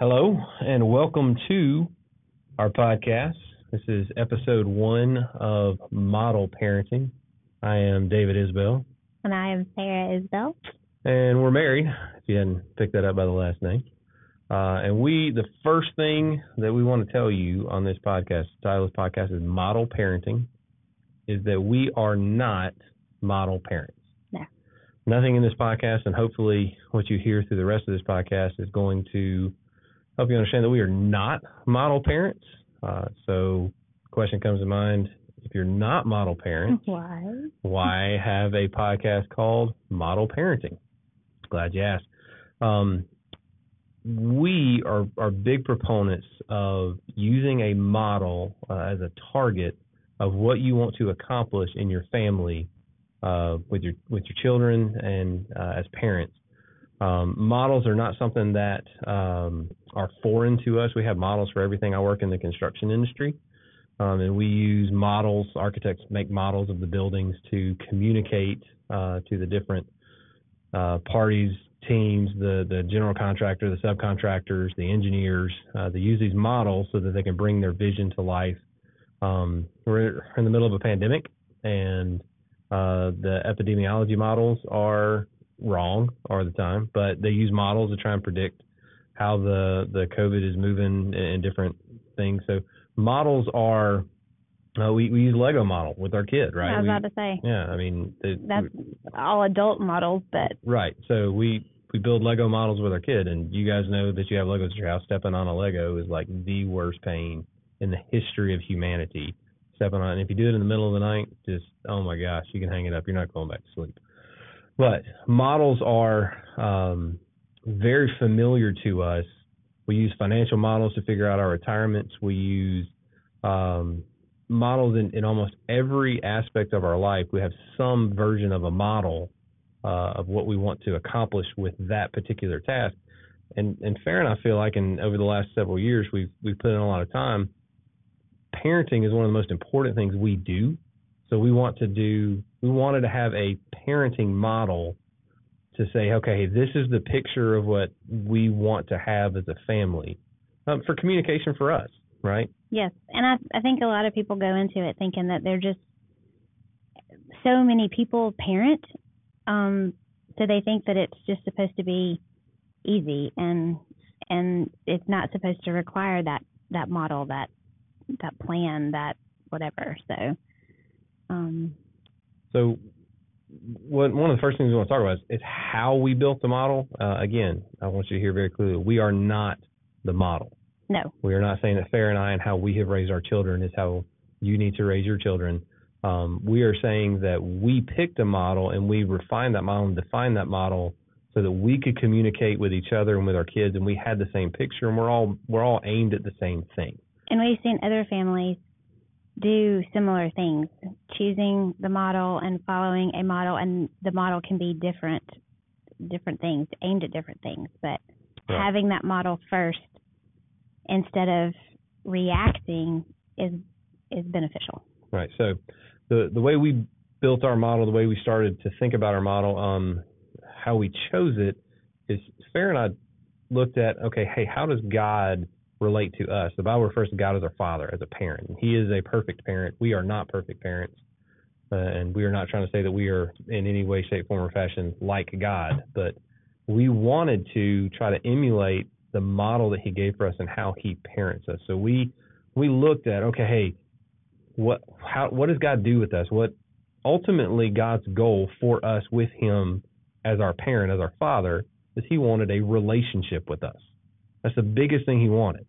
Hello, and welcome to our podcast. This is episode one of Model Parenting. I am David Isbell, And I am Sarah Isbell. and we're married, if you hadn't picked that up by the last name. Uh, and we, the first thing that we want to tell you on this podcast, the title of this podcast is Model Parenting, is that we are not model parents. No. Nothing in this podcast, and hopefully what you hear through the rest of this podcast is going to help you understand that we are not model parents. Uh, so, question comes to mind: if you're not model parents, Why? why have a podcast called Model Parenting? Glad you asked. Um, we are, are big proponents of using a model uh, as a target of what you want to accomplish in your family uh, with your with your children and uh, as parents. Um, models are not something that um, are foreign to us. We have models for everything. I work in the construction industry. Um, and we use models. Architects make models of the buildings to communicate uh, to the different uh, parties, teams, the the general contractor, the subcontractors, the engineers. Uh, they use these models so that they can bring their vision to life. Um, we're in the middle of a pandemic, and uh, the epidemiology models are wrong all the time, but they use models to try and predict how the the COVID is moving and different things. So models are uh, we we use Lego model with our kid, right? I was We- about to say yeah, I mean the, that's all adult models, but right. So we we build Lego models with our kid, and you guys know that you have Legos at your house. Stepping on a Lego is like the worst pain in the history of humanity. Stepping on, and if you do it in the middle of the night, just oh my gosh, you can hang it up. You're not going back to sleep. But models are um, very familiar to us. We use financial models to figure out our retirements. We use um, models in, in almost every aspect of our life. We have some version of a model uh, of what we want to accomplish with that particular task. And and Farron, I feel like, in over the last several years, we've we've put in a lot of time. Parenting is one of the most important things we do. So we want to do. We wanted to have a parenting model to say, okay, this is the picture of what we want to have as a family um, for communication for us, right? yes. And I I think a lot of people go into it thinking that they're just so many people parent, um, so they think that it's just supposed to be easy and and it's not supposed to require that that model that that plan that whatever. So um So, what, one of the first things we want to talk about is, is how we built the model. Uh, again, I want you to hear very clearly: we are not the model. no. We are not saying that Farrah and I and how we have raised our children is how you need to raise your children. Um, we are saying that we picked a model and we refined that model and defined that model so that we could communicate with each other and with our kids, and we had the same picture, and we're all we're all aimed at the same thing. And we've seen other families do similar things, choosing the model and following a model, and the model can be different, different things, aimed at different things. But having that model first instead of reacting is is beneficial. Right. So the the way we built our model, the way we started to think about our model, um, how we chose it is Fair and I looked at okay, hey, how does God relate to us? The Bible refers to God as our Father, as a parent. He is a perfect parent. We are not perfect parents, uh, and we are not trying to say that we are in any way, shape, form, or fashion like God, but we wanted to try to emulate the model that He gave for us and how He parents us. So we we looked at okay, hey, what how what does God do with us? What ultimately God's goal for us with him as our parent, as our father, is he wanted a relationship with us. That's the biggest thing he wanted.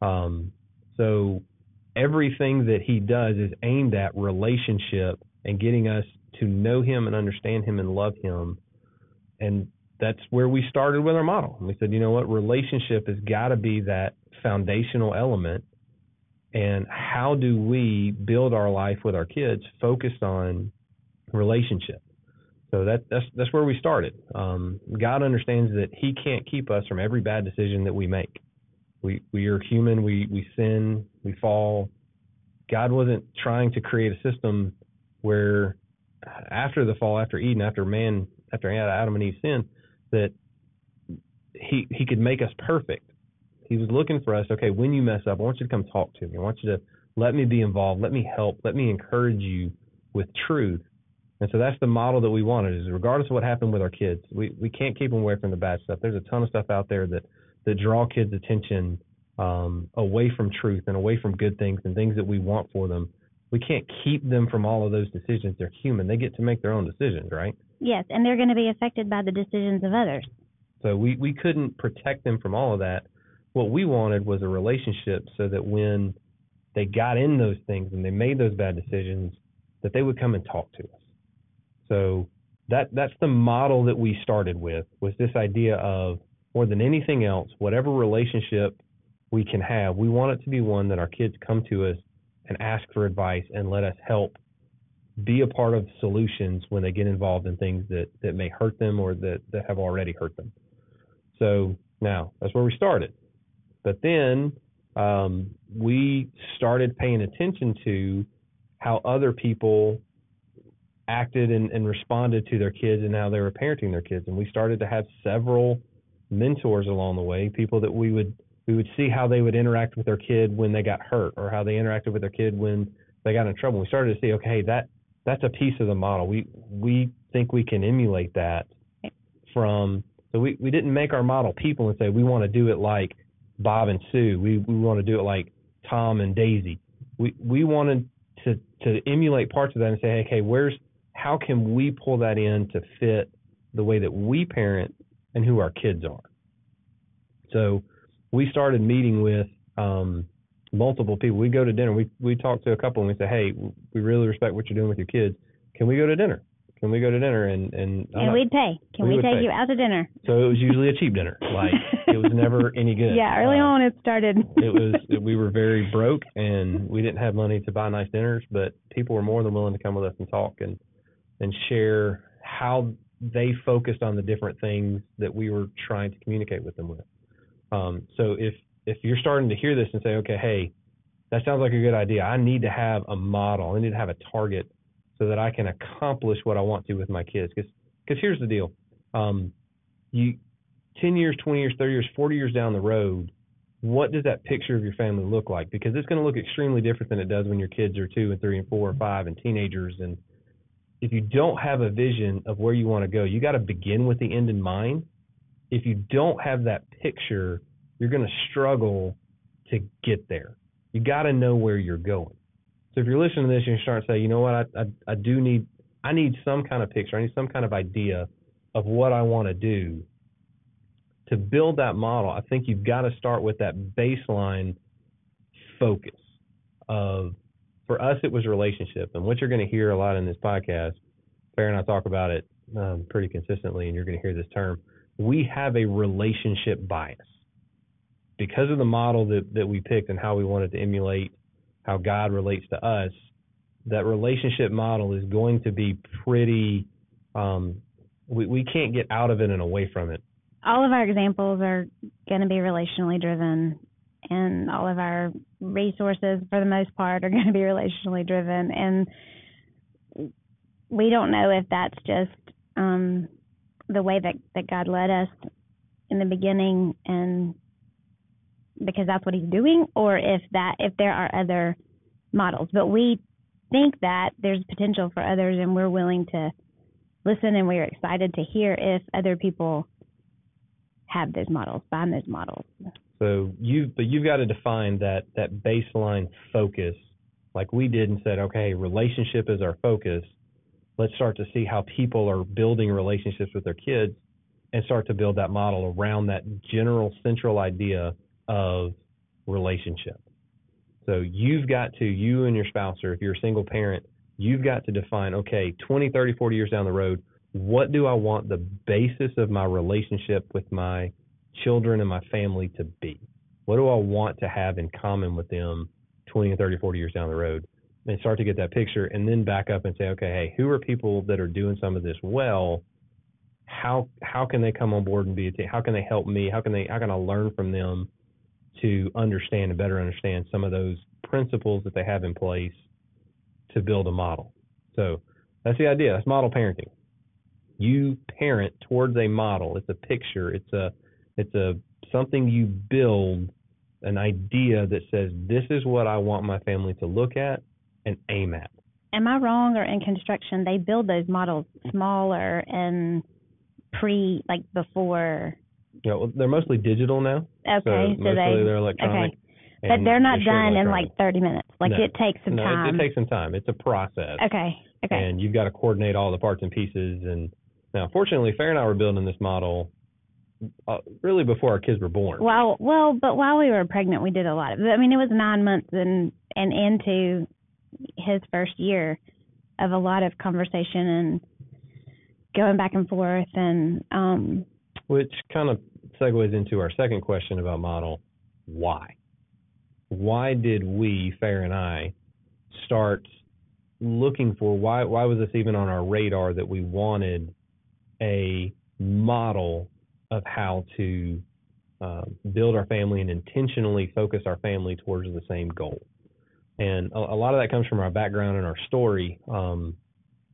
Um, so everything that he does is aimed at relationship and getting us to know him and understand him and love him. And that's where we started with our model. We said, you know what, relationship has got to be that foundational element. And how do we build our life with our kids focused on relationship? So that that's that's where we started. Um, god understands that he can't keep us from every bad decision that we make. We we are human. We we sin. We fall. God wasn't trying to create a system where after the fall after eden after man after adam and eve sinned that he he could make us perfect He was looking for us, okay, when you mess up, I want you to come talk to me. I want you to let me be involved, let me help, let me encourage you with truth. And so that's the model that we wanted is regardless of what happened with our kids, we, we can't keep them away from the bad stuff. There's a ton of stuff out there that, that draw kids' attention um, away from truth and away from good things and things that we want for them. We can't keep them from all of those decisions. They're human. They get to make their own decisions, right? Yes, and they're going to be affected by the decisions of others. So we, we couldn't protect them from all of that. What we wanted was a relationship so that when they got in those things and they made those bad decisions, that they would come and talk to us. So that that's the model that we started with was this idea of more than anything else, whatever relationship we can have, we want it to be one that our kids come to us and ask for advice and let us help be a part of solutions when they get involved in things that, that may hurt them or that, that have already hurt them. So now that's where we started. But then um, we started paying attention to how other people acted and, and responded to their kids and how they were parenting their kids. And we started to have several mentors along the way, people that we would we would see how they would interact with their kid when they got hurt or how they interacted with their kid when they got in trouble. We started to see, okay, that that's a piece of the model. We we think we can emulate that from so we, we didn't make our model people and say we want to do it like Bob and Sue. We we want to do it like Tom and Daisy. We we wanted to to emulate parts of that and say, okay, where's how can we pull that in to fit the way that we parent and who our kids are. So we started meeting with um, multiple people. We go to dinner. We we talk to a couple and we say, hey, we really respect what you're doing with your kids. Can we go to dinner? Can we go to dinner and and and not, we'd pay? Can we, we take pay. you out to dinner? So it was usually a cheap dinner. Like it was never any good. Yeah, early uh, on it started. it was we were very broke and we didn't have money to buy nice dinners, but people were more than willing to come with us and talk and and share how they focused on the different things that we were trying to communicate with them with. Um, so if if you're starting to hear this and say, okay, hey, that sounds like a good idea. I need to have a model. I need to have a target so that I can accomplish what I want to with my kids. Because because here's the deal, um, you 10 years, 20 years, 30 years, 40 years down the road, what does that picture of your family look like? Because it's going to look extremely different than it does when your kids are two and three and four and five and teenagers. And if you don't have a vision of where you want to go, you got to begin with the end in mind if you don't have that picture, you're going to struggle to get there. You got to know where you're going. So if you're listening to this and you start to say, you know what, I, I, I do need, I need some kind of picture. I need some kind of idea of what I want to do. To build that model, I think you've got to start with that baseline focus of, for us, it was relationship. And what you're going to hear a lot in this podcast, Fair and I talk about it um, pretty consistently, and you're going to hear this term we have a relationship bias because of the model that, that we picked and how we wanted to emulate how God relates to us. That relationship model is going to be pretty. Um, we we can't get out of it and away from it. All of our examples are going to be relationally driven, and all of our resources, for the most part, are going to be relationally driven. And we don't know if that's just um, the way that, that God led us in the beginning and because that's what he's doing or if that if there are other models. But we think that there's potential for others and we're willing to listen and we're excited to hear if other people have those models find those models. So you but you've got to define that that baseline focus like we did and said okay relationship is our focus let's start to see how people are building relationships with their kids and start to build that model around that general central idea of relationship. So you've got to, you and your spouse, or if you're a single parent, you've got to define, okay, 20, 30, 40 years down the road, what do I want the basis of my relationship with my children and my family to be? What do I want to have in common with them 20 and 30, 40 years down the road? And start to get that picture and then back up and say, okay, hey, who are people that are doing some of this well? How how can they come on board and be a team? How can they help me? How can they how can I learn from them to understand and better understand some of those principles that they have in place to build a model? So that's the idea. That's model parenting. You parent towards a model. It's a picture. It's a it's a something you build an idea that says this is what I want my family to look at and aim at. Am I wrong or in construction they build those models smaller and pre like before You know, they're mostly digital now. Okay, so, so mostly they- are electronic. okay. but they're not they're done in like 30 minutes. Like No. it takes some no, it- time. It, takes some time. It's a process. okay. Okay. And you've got to coordinate all the parts and pieces. And now, fortunately, Fair and I were building this model uh, really before our kids were born. Well, well, but while we were pregnant, we did a lot of. I mean, it was nine months and and into his first year of a lot of conversation and going back and forth and um Which kind of segues into our second question about model why? Why did we, Fair and I, start looking for why why was this even on our radar that we wanted a model of how to uh, build our family and intentionally focus our family towards the same goal. And a, a lot of that comes from our background and our story. Um,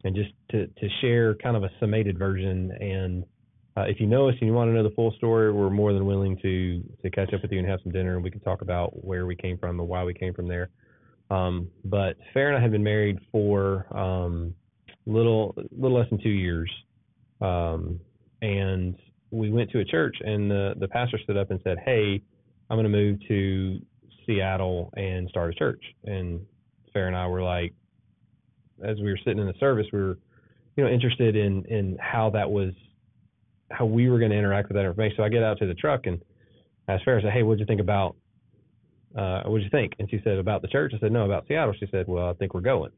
and just to, to share kind of a summated version. And uh, if you know us and you want to know the full story, we're more than willing to to catch up with you and have some dinner, and we can talk about where we came from and why we came from there. Um, but Fair and I have been married for um, little little less than two years, um, and we went to a church, and the the pastor stood up and said, "Hey, I'm going to move to Seattle and start a church." And Fair and I were like, as we were sitting in the service, we were, you know, interested in in how that was, how we were going to interact with that information. So I get out to the truck and asked Fair, I said, "Hey, what'd you think about? Uh, what'd you think?" And she said, "About the church." I said, "No, about Seattle." She said, "Well, I think we're going."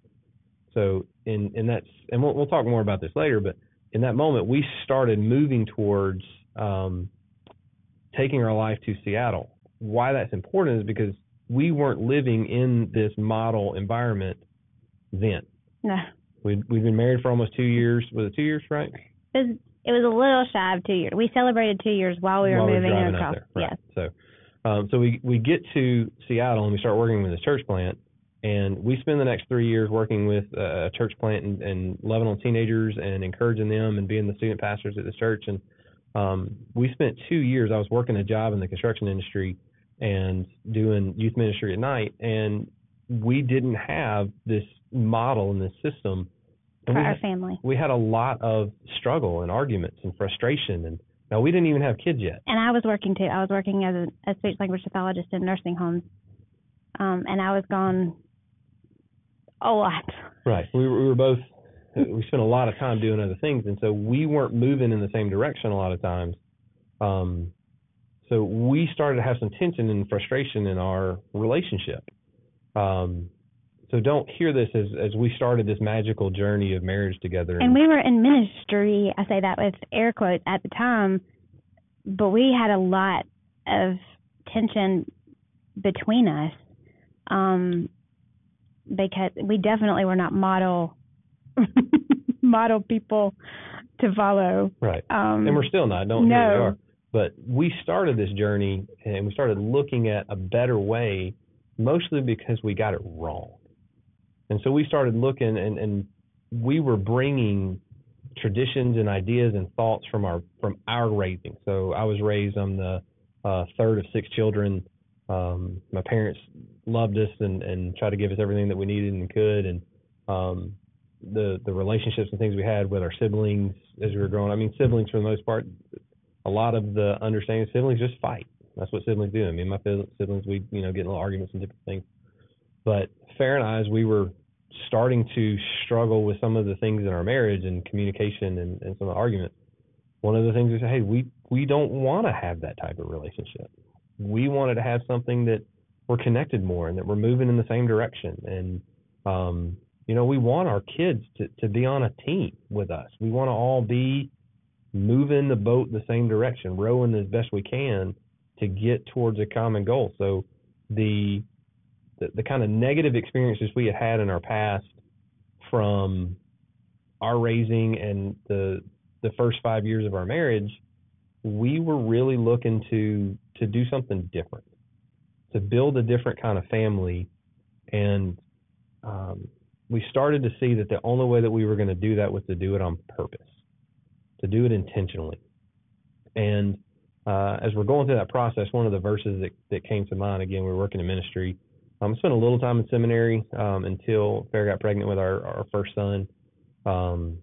So in in that's and we'll we'll talk more about this later, but in that moment, we started moving towards um, taking our life to Seattle. Why that's important is because we weren't living in this model environment then. no. We'd, we've been married for almost two years. Was it two years, right? It was it was a little shy of two years. We celebrated two years while we were While we were moving across. there. Right. Yes. So, um, so we we get to Seattle and we start working with this church plant, and we spend the next three years working with a church plant and, and loving on teenagers and encouraging them and being the student pastors at the church. And um, we spent two years. I was working a job in the construction industry and doing youth ministry at night, and we didn't have this model and this system. And For we our family. we had a lot of struggle and arguments and frustration and now we didn't even have kids yet And I was working too. I was working as a, a speech language pathologist in nursing homes. Um, and I was gone a lot. right we were, we were both we spent a lot of time doing other things and so we weren't moving in the same direction a lot of times um so we started to have some tension and frustration in our relationship um so don't hear this as as we started this magical journey of marriage together And we were in ministry, I say that with air quotes at the time, but we had a lot of tension between us. Um because we definitely were not model model people to follow. right Um and we're still not. Don't no. But we started this journey and we started looking at a better way, mostly because we got it wrong. And so we started looking, and, and we were bringing traditions and ideas and thoughts from our from our raising. So I was raised. I'm the uh, third of six children. Um, my parents loved us and, and tried to give us everything that we needed and could, and um, the the relationships and things we had with our siblings as we were growing. I mean, siblings for the most part, a lot of the understanding siblings just fight. That's what siblings do. I mean, my siblings, we you know get in little arguments and different things. But Fair and I, as we were starting to struggle with some of the things in our marriage and communication and, and some of the arguments, one of the things we said, hey, we we don't want to have that type of relationship. We wanted to have something that we're connected more and that we're moving in the same direction. And um, you know, we want our kids to to be on a team with us. We want to all be moving the boat the same direction, rowing as best we can to get towards a common goal. So the the, the kind of negative experiences we had had in our past from our raising and the the first five years of our marriage, we were really looking to to do something different, to build a different kind of family, and um, we started to see that the only way that we were going to do that was to do it on purpose, to do it intentionally, and uh, as we're going through that process, one of the verses that, that came to mind, again, we were working in ministry. Um, I spent a little time in seminary um, until Fair got pregnant with our, our first son. Um,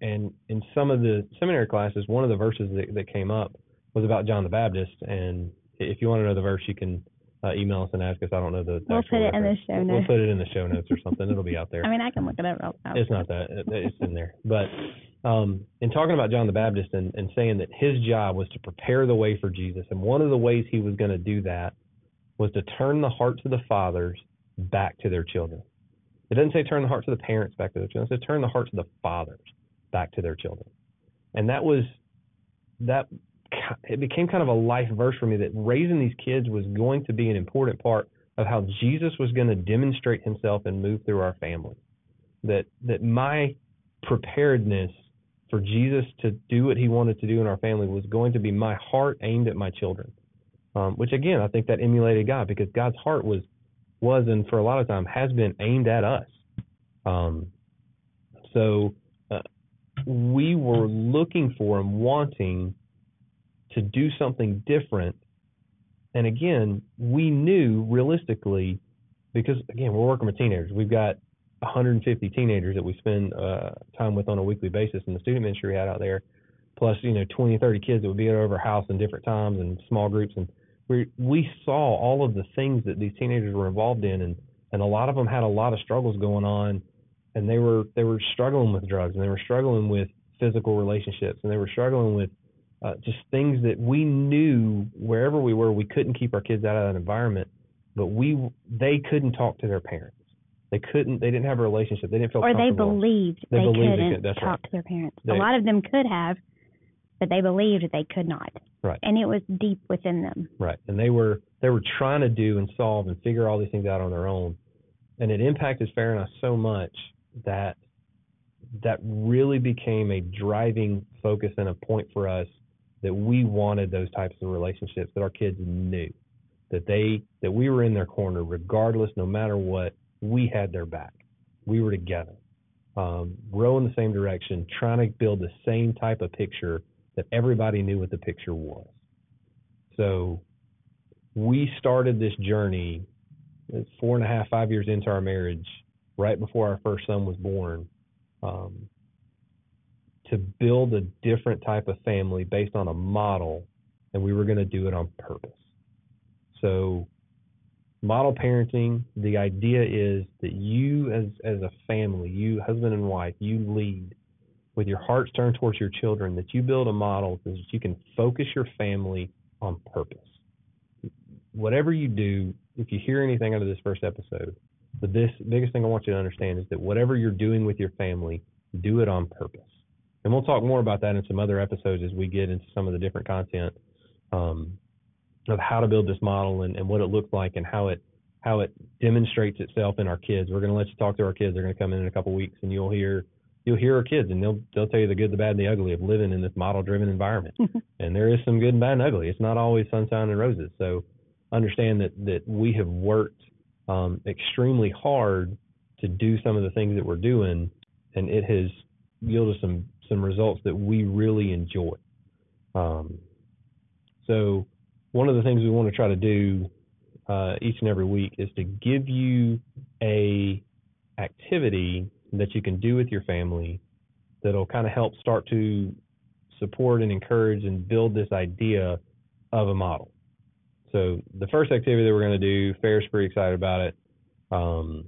and in some of the seminary classes, one of the verses that, that came up was about John the Baptist. And if you want to know the verse, you can uh, email us and ask us. I don't know the. We'll put it reference. in the show notes. We'll put it in the show notes or something. It'll be out there. I mean, I can look it up. It's not that. It's in there. But um, in talking about John the Baptist and, and saying that his job was to prepare the way for Jesus, and one of the ways he was going to do that was to turn the hearts of the fathers back to their children. It doesn't say turn the hearts of the parents back to their children. It says turn the hearts of the fathers back to their children. And that was that it became kind of a life verse for me that raising these kids was going to be an important part of how Jesus was going to demonstrate himself and move through our family. That that my preparedness for Jesus to do what he wanted to do in our family was going to be my heart aimed at my children. Um, which again, I think that emulated God because God's heart was was and for a lot of time has been aimed at us. Um, so uh, we were looking for and wanting to do something different. And again, we knew realistically, because again, we're working with teenagers. We've got 150 teenagers that we spend uh, time with on a weekly basis in the student ministry we had out there, plus you know 20 30 kids that would be at our house in different times and small groups. And we we saw all of the things that these teenagers were involved in, and and a lot of them had a lot of struggles going on, and they were they were struggling with drugs, and they were struggling with physical relationships, and they were struggling with uh, just things that we knew wherever we were, we couldn't keep our kids out of that environment, but we they couldn't talk to their parents. They couldn't. They didn't have a relationship. They didn't feel. Or they believed they, they believed couldn't they could. talk right. to their parents. They, a lot of them could have, but they believed they could not. Right. And it was deep within them. Right. And they were they were trying to do and solve and figure all these things out on their own, and it impacted Fair and I so much that that really became a driving focus and a point for us that we wanted those types of relationships that our kids knew that they that we were in their corner regardless no matter what we had their back we were together um, row in the same direction trying to build the same type of picture that everybody knew what the picture was so we started this journey four and a half five years into our marriage right before our first son was born um, to build a different type of family based on a model, and we were going to do it on purpose. So, model parenting, the idea is that you, as as a family, you husband and wife, you lead with your hearts turned towards your children. That you build a model so that you can focus your family on purpose. Whatever you do, if you hear anything out of this first episode, the this biggest thing I want you to understand is that whatever you're doing with your family, do it on purpose and we'll talk more about that in some other episodes as we get into some of the different content um, of how to build this model and, and what it looks like and how it how it demonstrates itself in our kids. We're going to let you talk to our kids. They're going to come in in a couple weeks, and you'll hear you'll hear our kids, and they'll they'll tell you the good, the bad, and the ugly of living in this model-driven environment. and there is some good and bad and ugly. It's not always sunshine and roses. So understand that that we have worked um, extremely hard to do some of the things that we're doing, and it has yielded some some results that we really enjoy. Um, so one of the things we want to try to do uh, each and every week is to give you a activity that you can do with your family that'll kind of help start to support and encourage and build this idea of a model. So the first activity that we're going to do, Fair's pretty excited about it. Um,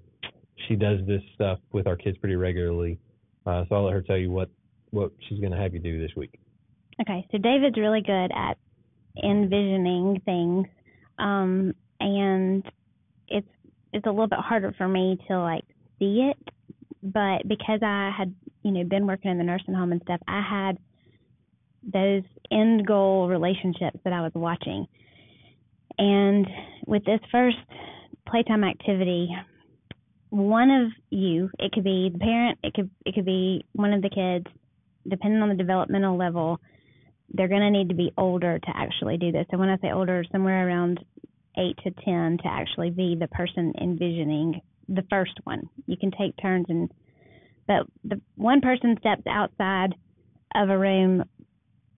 she does this stuff with our kids pretty regularly. Uh, so I'll let her tell you what what she's going to have you do this week. Okay, so David's really good at envisioning things, um, and it's it's a little bit harder for me to like see it. But because I had you know been working in the nursing home and stuff, I had those end goal relationships that I was watching. And with this first playtime activity, one of you, it could be the parent, it could it could be one of the kids, depending on the developmental level, they're going to need to be older to actually do this. So when I say older, somewhere around eight to ten to actually be the person envisioning the first one. You can take turns and, but the one person steps outside of a room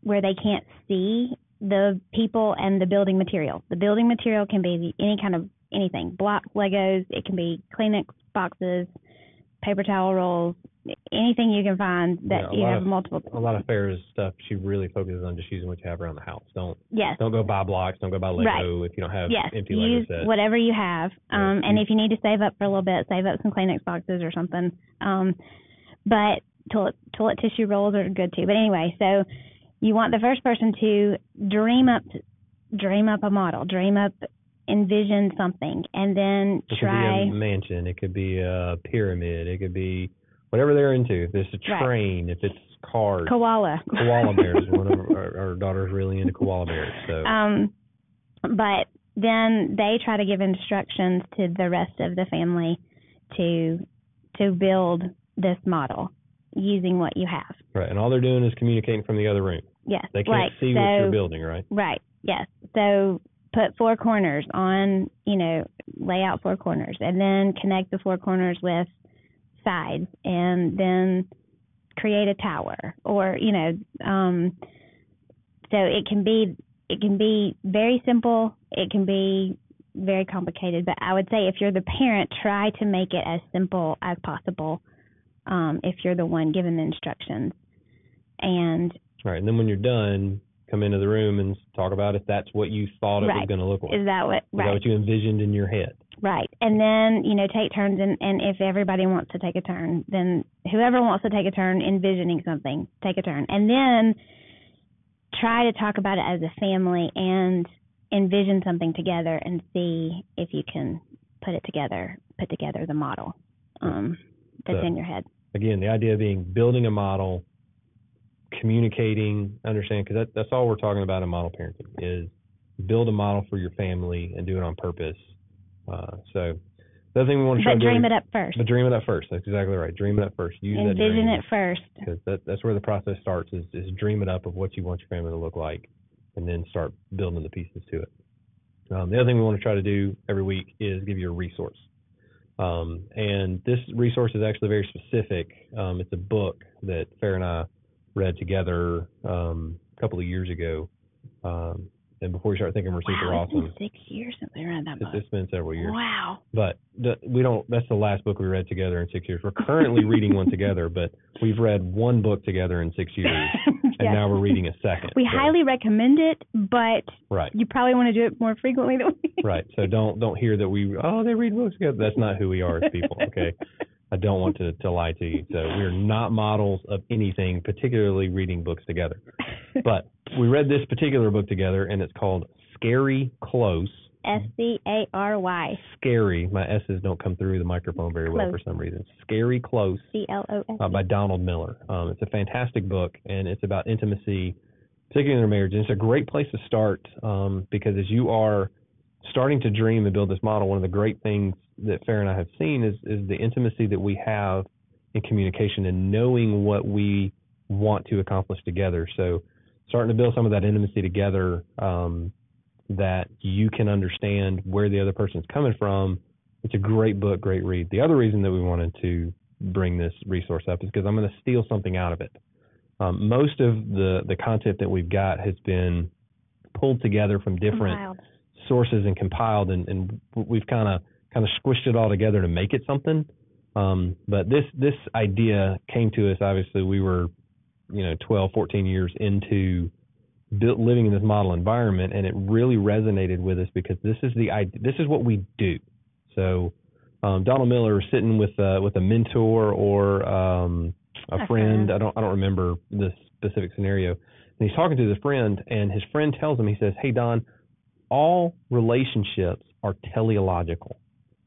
where they can't see the people and the building material. The building material can be any kind of anything, blocks, Legos. It can be Kleenex boxes, paper towel rolls, anything you can find that Yeah, you have of- multiple. A lot of Farrah's stuff, she really focuses on just using what you have around the house. Don't Yes. don't go buy blocks. Don't go buy Lego Right. if you don't have Yes, empty Lego use sets. whatever you have. Yeah, Um, and if you need to save up for a little bit, save up some Kleenex boxes or something. Um, but toilet toilet tissue rolls are good too. But anyway, so you want the first person to dream up dream up a model, dream up envision something, and then It try. could be a mansion. It could be a pyramid. It could be whatever they're into. If it's a Right. train, if it's cars, Koala. koala bears. One of our, our daughter's really into koala bears. So Um, but then they try to give instructions to the rest of the family to to build this model using what you have. right, and all they're doing is communicating from the other room. Yes. They can't like, see so, what you're building, right? Right. Yes. So put four corners on, you know, lay out four corners and then connect the four corners with sides and then create a tower or, you know, um so it can be it can be very simple, it can be very complicated, but I would say if you're the parent, try to make it as simple as possible. Um, if you're the one given the instructions. And Right, and then when you're done, come into the room and talk about if that's what you thought it was going to look like. is that what Is right? that what you envisioned in your head? Right. And then, you know, take turns and, and if everybody wants to take a turn, then whoever wants to take a turn envisioning something, take a turn. And then try to talk about it as a family and envision something together and see if you can put it together, put together the model um, that's So- in your head. Again, the idea being building a model, communicating, understand, because that, that's all we're talking about in model parenting is build a model for your family and do it on purpose. Uh, so the other thing we want to try But to do, dream it up first. but dream it up first. That's exactly right. Dream it up first. Use that Envision dream. it first. because that, that's where the process starts is, is dream it up of what you want your family to look like and then start building the pieces to it um, the other thing we want to try to do every week is give you a resource um, and this resource is actually very specific um, it's a book that Farrah and I read together um, a couple of years ago um, and before you start thinking we're super wow, awesome been six years since we read that book. it's been several years Wow. but the, we don't. That's the last book we read together in six years. We're currently reading one together, but we've read one book together in six years, and now we're reading a second. We So- highly recommend it, but right, you probably want to do it more frequently than we. right. So don't don't hear that we oh they read books together. That's not who we are as people. Okay, I don't want to to lie to you. So we're not models of anything, particularly reading books together. But we read this particular book together, and it's called Scary Close. S C A R Y Scary. My S's don't come through the microphone very well Close. for some reason. Scary Close. C L O S. uh, by Donald Miller. Um, it's a fantastic book, and it's about intimacy, particularly in their marriage. And it's a great place to start um, because as you are starting to dream and build this model, one of the great things that Farrah and I have seen is is the intimacy that we have in communication and knowing what we want to accomplish together. So, starting to build some of that intimacy together, um, that you can understand where the other person's coming from. It's a great book, great read. The other reason that we wanted to bring this resource up is because I'm going to steal something out of it. Um, most of the the content that we've got has been pulled together from different. Sources and compiled, and, and we've kind of kind of squished it all together to make it something. Um, but this this idea came to us. Obviously, we were you know 12, 14 years into built, living in this model environment, and it really resonated with us because this is the idea. This is what we do. So um, Donald Miller is sitting with uh, with a mentor or um, a, friend. I don't I don't remember the specific scenario. And he's talking to his friend, and his friend tells him, he says, "Hey Don, all relationships are teleological."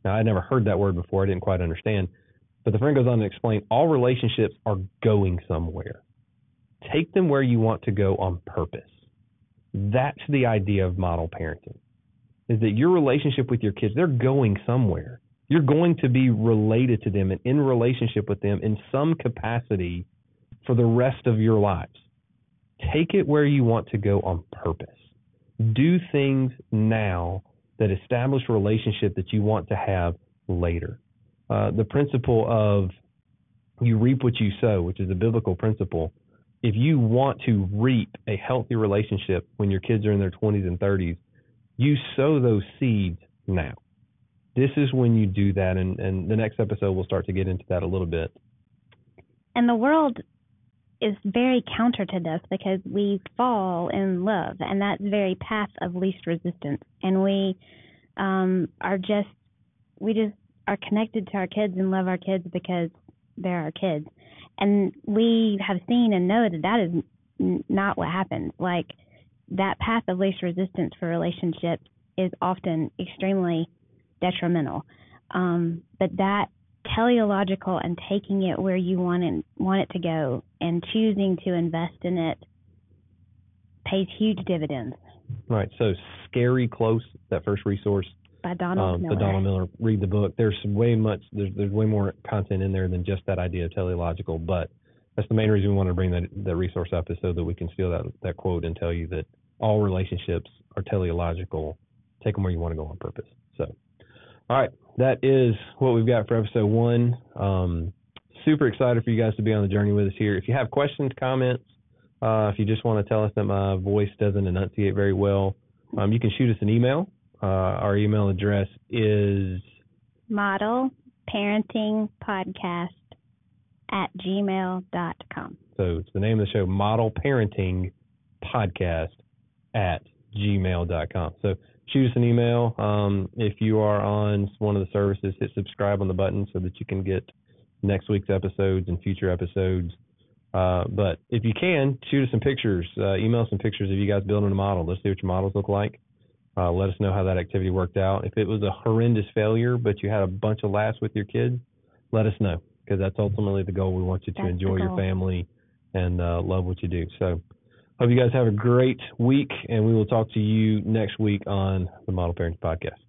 Now I never heard that word before. I didn't quite understand. But the friend goes on to explain all relationships are going somewhere. Take them where you want to go on purpose. That's the idea of model parenting. Is that your relationship with your kids, they're going somewhere. You're going to be related to them and in relationship with them in some capacity for the rest of your lives. Take it where you want to go on purpose. Do things now that establish a relationship that you want to have later. Uh, the principle of you reap what you sow, which is a biblical principle, if you want to reap a healthy relationship when your kids are in their 20s and 30s, you sow those seeds now. This is when you do that, and, and the next episode we'll start to get into that a little bit. And the world is very counter to this because we fall in love, and that's very path of least resistance. And we um, are just, we just are connected to our kids and love our kids because they're our kids. And we have seen and know that that is n- not what happens. Like that path of least resistance for relationships is often extremely detrimental. Um, but that teleological and taking it where you want it want it to go and choosing to invest in it pays huge dividends. Right. So scary close that first resource by Donald um, Miller. Donald Miller. Read the book. There's way much. There's there's way more content in there than just that idea of teleological. But that's the main reason we want to bring that that resource up is so that we can steal that that quote and tell you that all relationships are teleological. Take them where you want to go on purpose. So, all right, that is what we've got for episode one. Um, super excited for you guys to be on the journey with us here. If you have questions, comments, uh, if you just want to tell us that my voice doesn't enunciate very well, um, you can shoot us an email. Uh, our email address is model parenting podcast at gmail.com. so it's the name of the show, Model Parenting Podcast at gmail.com. So shoot us an email. Um, if you are on one of the services, hit subscribe on the button so that you can get next week's episodes and future episodes. Uh, but if you can, shoot us some pictures. Uh, email some pictures of you guys building a model. Let's see what your models look like. Uh, let us know how that activity worked out. If it was a horrendous failure, but you had a bunch of laughs with your kids, let us know because that's ultimately the goal. We want you to That's enjoy your family and uh, love what you do. So, hope you guys have a great week, and we will talk to you next week on the Model Parenting Podcast.